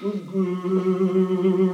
mm-hmm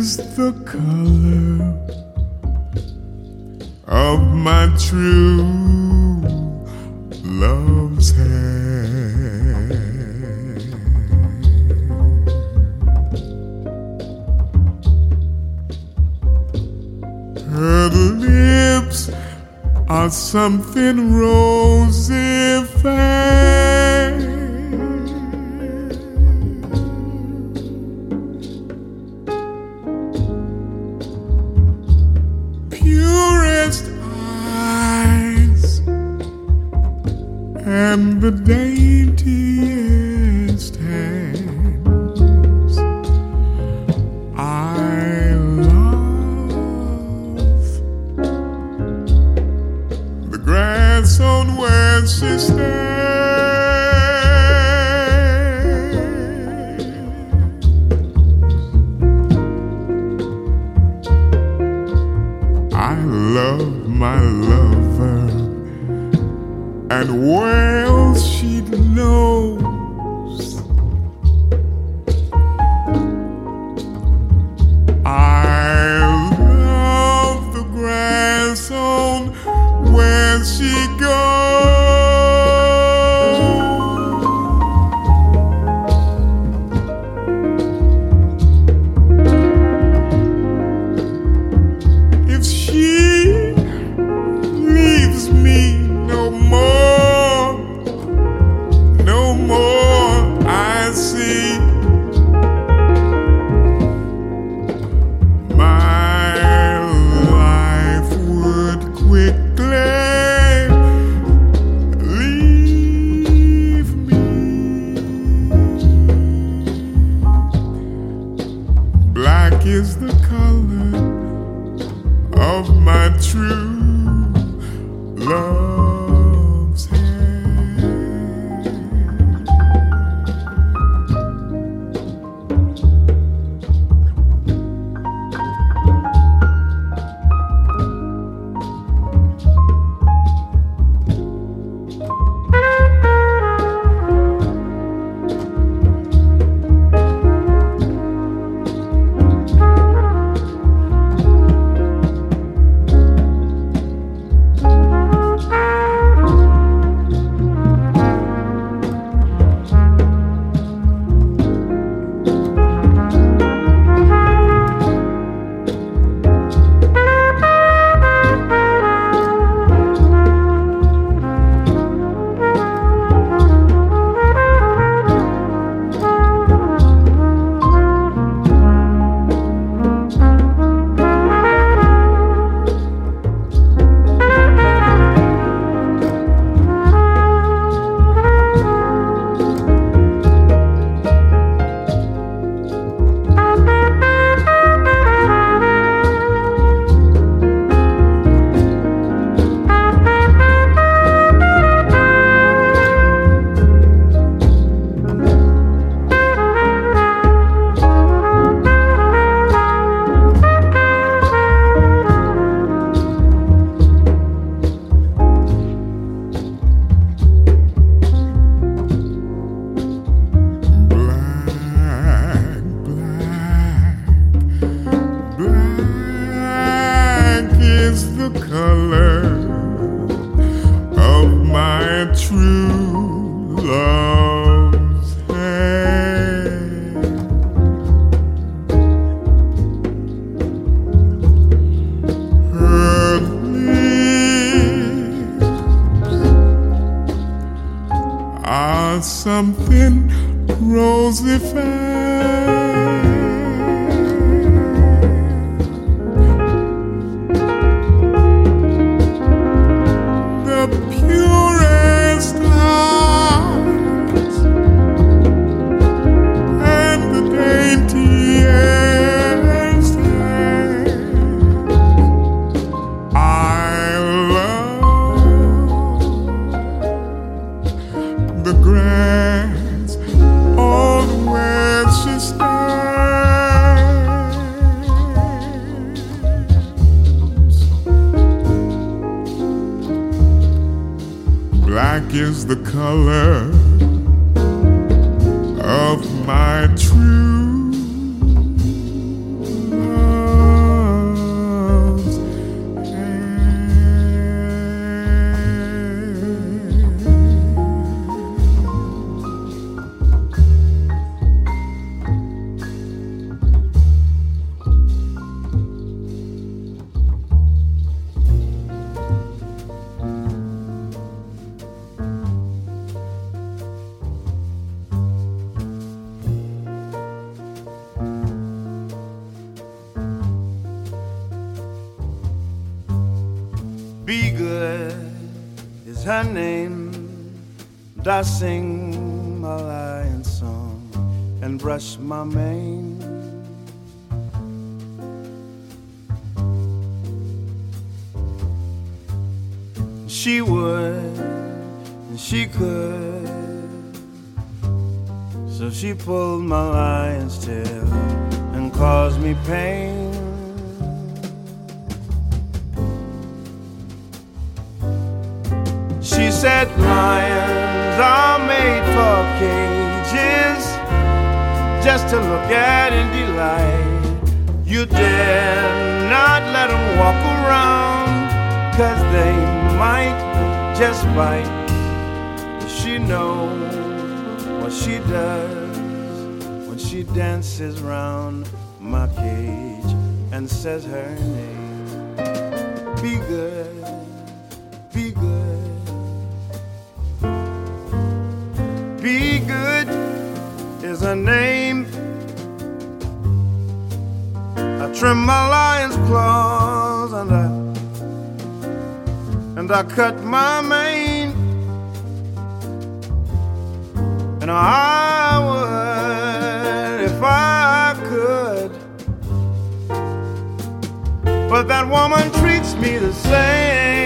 is the color of my true and the daintiest hand. Her name. I sing my lion song and brush my mane. She would, and she could. So she pulled my lion's tail and caused me pain. Said lions are made for cages just to look at and delight. You dare not let them walk around, cause they might just bite. She knows what she does when she dances round my cage and says her name. Be good, her name. I trim my lion's claws and I and I cut my mane. And I would if I could. But that woman treats me the same.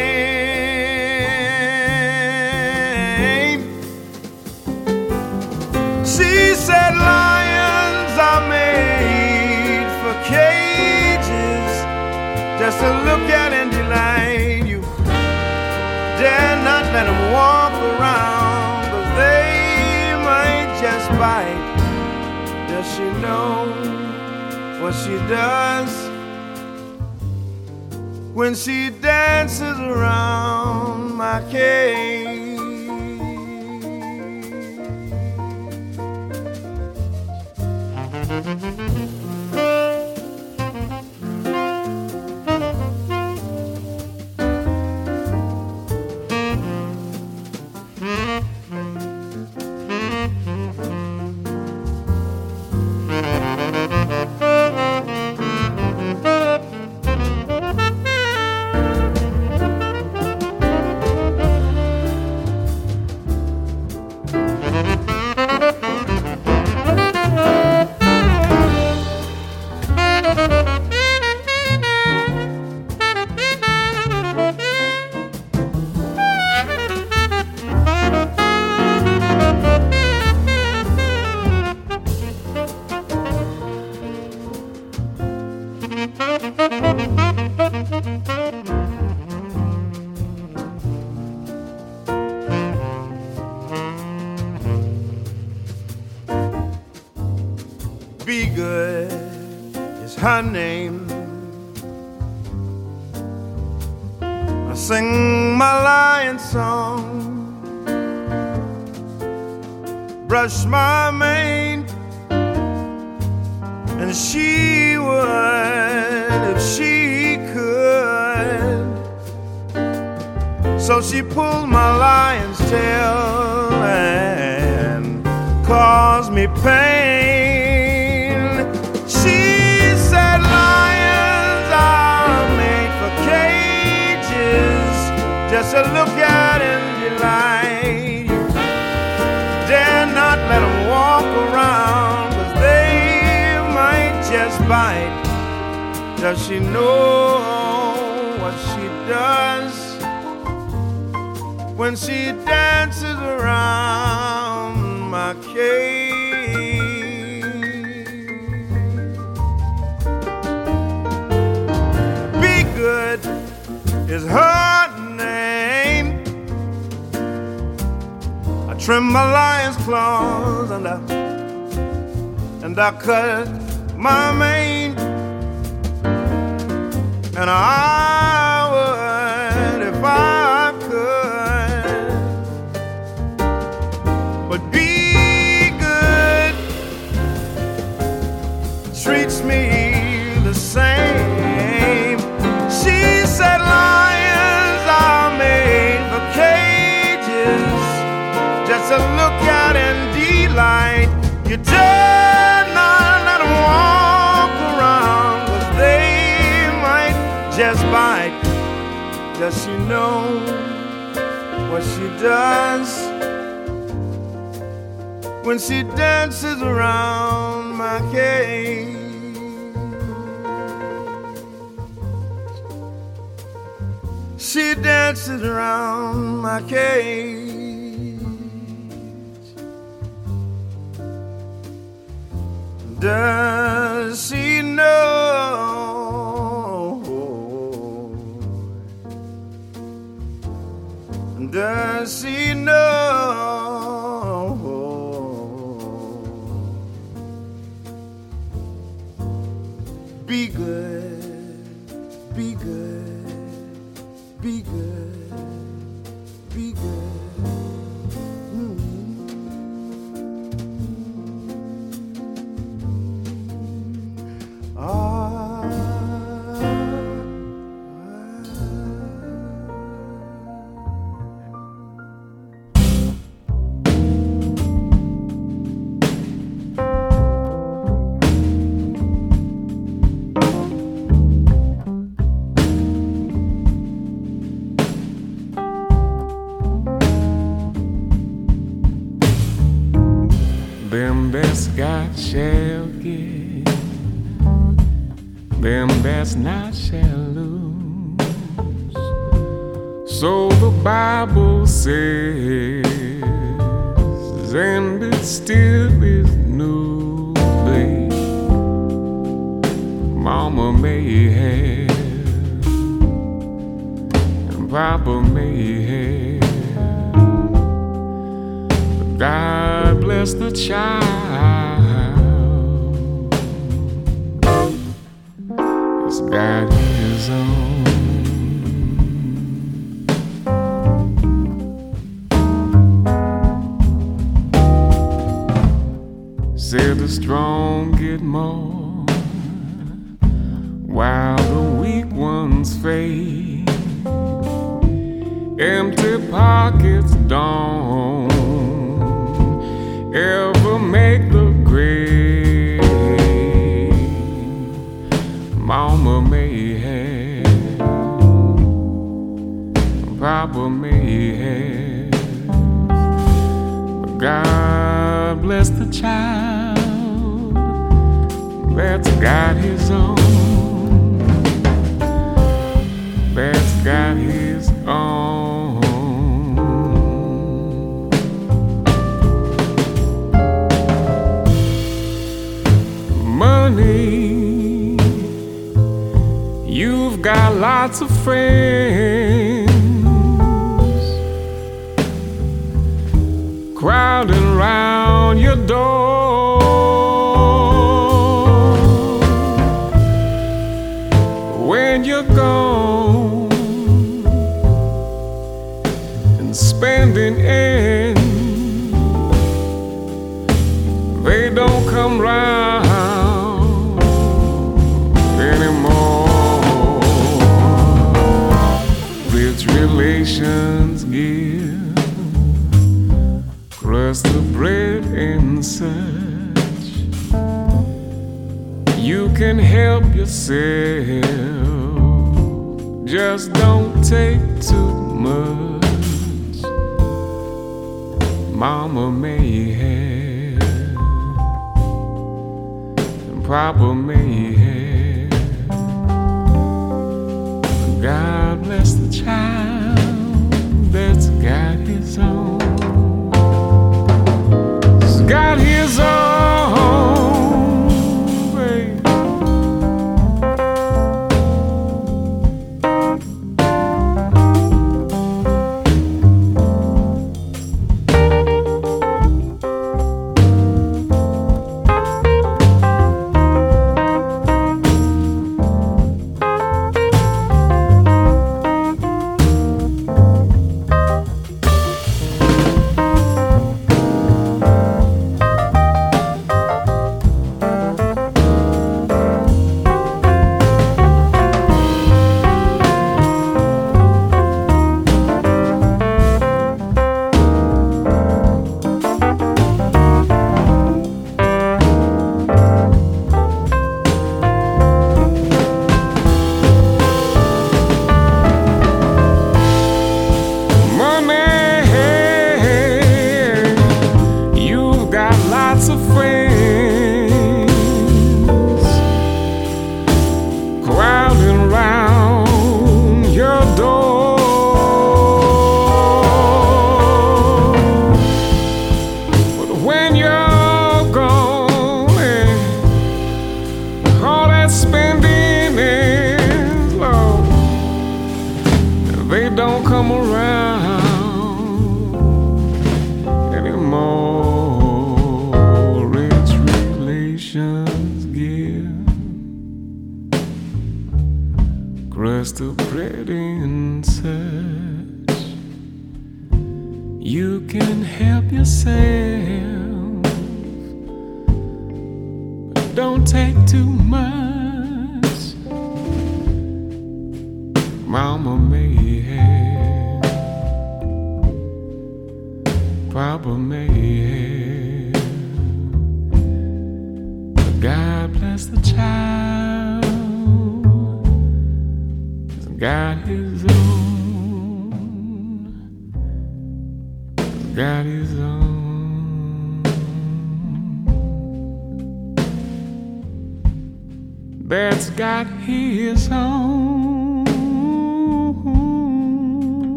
Does she know what she does when she dances around my cage? She know what she does when she dances around my cage? Be good is her name. I trim my lion's claws and I and I cut my mane. And I would if I could. But be good treats me the same. She said lions are made for cages just to look at and delight. You dare Does she know what she does when she dances around my cage? She dances around my cage. Does she know? Does she know? Be good, Said the strong get more while the weak ones fade. Empty pockets don't ever make the grade. Mama may have, Papa may have, but God bless the child that's got his own. That's got his own. Money, you've got lots of friends crowding round your door. don't take too much. Mama may have, Papa may have.